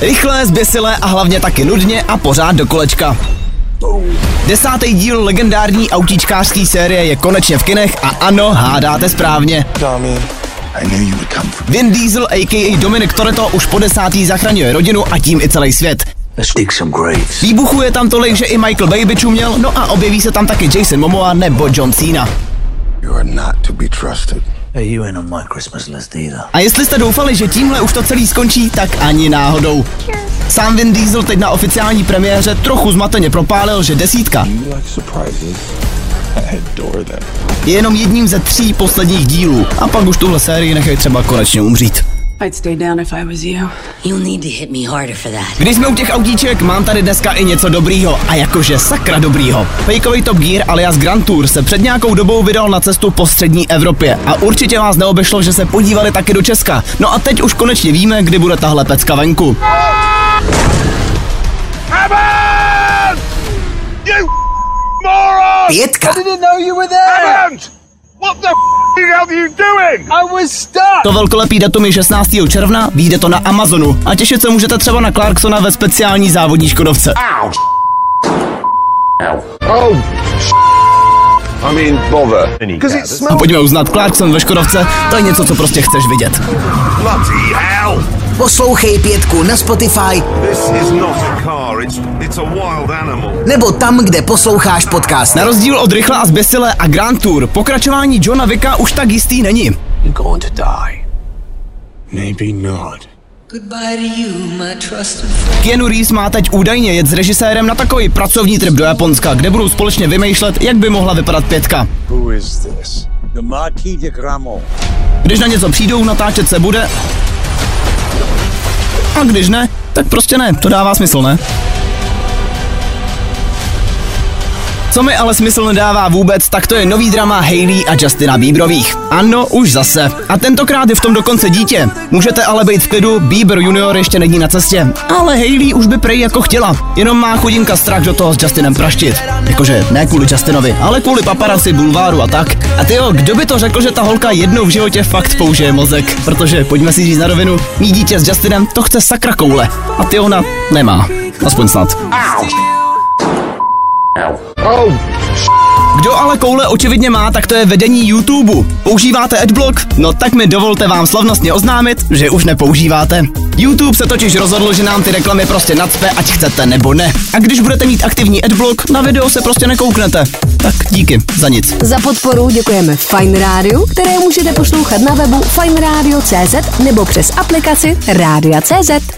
Rychlé, zběsilé a hlavně taky nudně a pořád do kolečka. Desátý díl legendární autíčkářské série je konečně v kinech a ano, hádáte správně. Vin Diesel a.k.a. Dominic Toretto už po desátý zachraňuje rodinu a tím i celý svět. Výbuchů je tam tolik, že i Michael Bay by čuměl, no a objeví se tam taky Jason Momoa nebo John Cena. You are not to be trusted. You ain't my Christmas list either. A jestli jste doufali, že tímhle už to celý skončí, tak ani náhodou. Sám Vin Diesel teď na oficiální premiéře trochu zmateně propálil, že desítka You like surprises? I adore them. je jenom jedním ze tří posledních dílů. A pak už tuhle sérii nechej třeba konečně umřít. I'd stay down if I was you. You'll need to hit me harder for that. Když jsme u těch autíček, mám tady dneska i něco dobrýho. A jakože sakra dobrýho. Fejkový Top Gear alias Grand Tour se před nějakou dobou vydal na cestu po střední Evropě. A určitě vás neobešlo, že se podívali taky do Česka. No a teď už konečně víme, kdy bude tahle pecka venku. Pětka. To velkolepý datum je 16. června, vyjde to na Amazonu a těšit se můžete třeba na Clarksona ve speciální závodní Škodovce. I mean, bother. Because it A smells pojďme uznat, Clarkson ve Škodovce, to je něco, co prostě chceš vidět. Bloody hell! Poslouchej pětku na Spotify This is not a car, it's, it's a wild animal. nebo tam, kde posloucháš podcast. Na rozdíl od Rychle a zběsile a Grand Tour, pokračování Johna Vicka už tak jistý není. You're going to die. maybe not. Goodbye to you, my trusted Keanu Reeves má teď údajně jet s režisérem na takový pracovní trip do Japonska, kde budou společně vymýšlet, jak by mohla vypadat pětka. Who is this? The Marquis de Gramo. Když na něco přijdou, natáčet se bude. A když ne, tak prostě ne, to dává smysl, ne? Co mi ale smysl nedává vůbec, tak to je nový drama Hailey a Justina Bieberových. Ano, už zase. A tentokrát je v tom dokonce dítě. Můžete ale být v klidu, Bieber junior ještě není na cestě. Ale Hailey už by prej jako chtěla. Jenom má chudinka strach do toho s Justinem praštit. Jakože ne kvůli Justinovi, ale kvůli paparazzi, bulváru a tak. A tyjo, kdo by to řekl, že ta holka jednou v životě fakt použije mozek? Protože, pojďme si říct na rovinu, mít dítě s Justinem, to chce sakra koule. A ty ona nemá. Aspoň snad. Kdo ale koule očividně má, tak to je vedení YouTube. Používáte Adblock? No tak mi dovolte vám slavnostně oznámit, že už nepoužíváte. YouTube se totiž rozhodl, že nám ty reklamy prostě nacpe, ať chcete nebo ne. A když budete mít aktivní Adblock, na video se prostě nekouknete. Tak díky, za nic. Za podporu děkujeme Fine Radio, které můžete poslouchat na webu fineradio.cz nebo přes aplikaci Rádia.cz.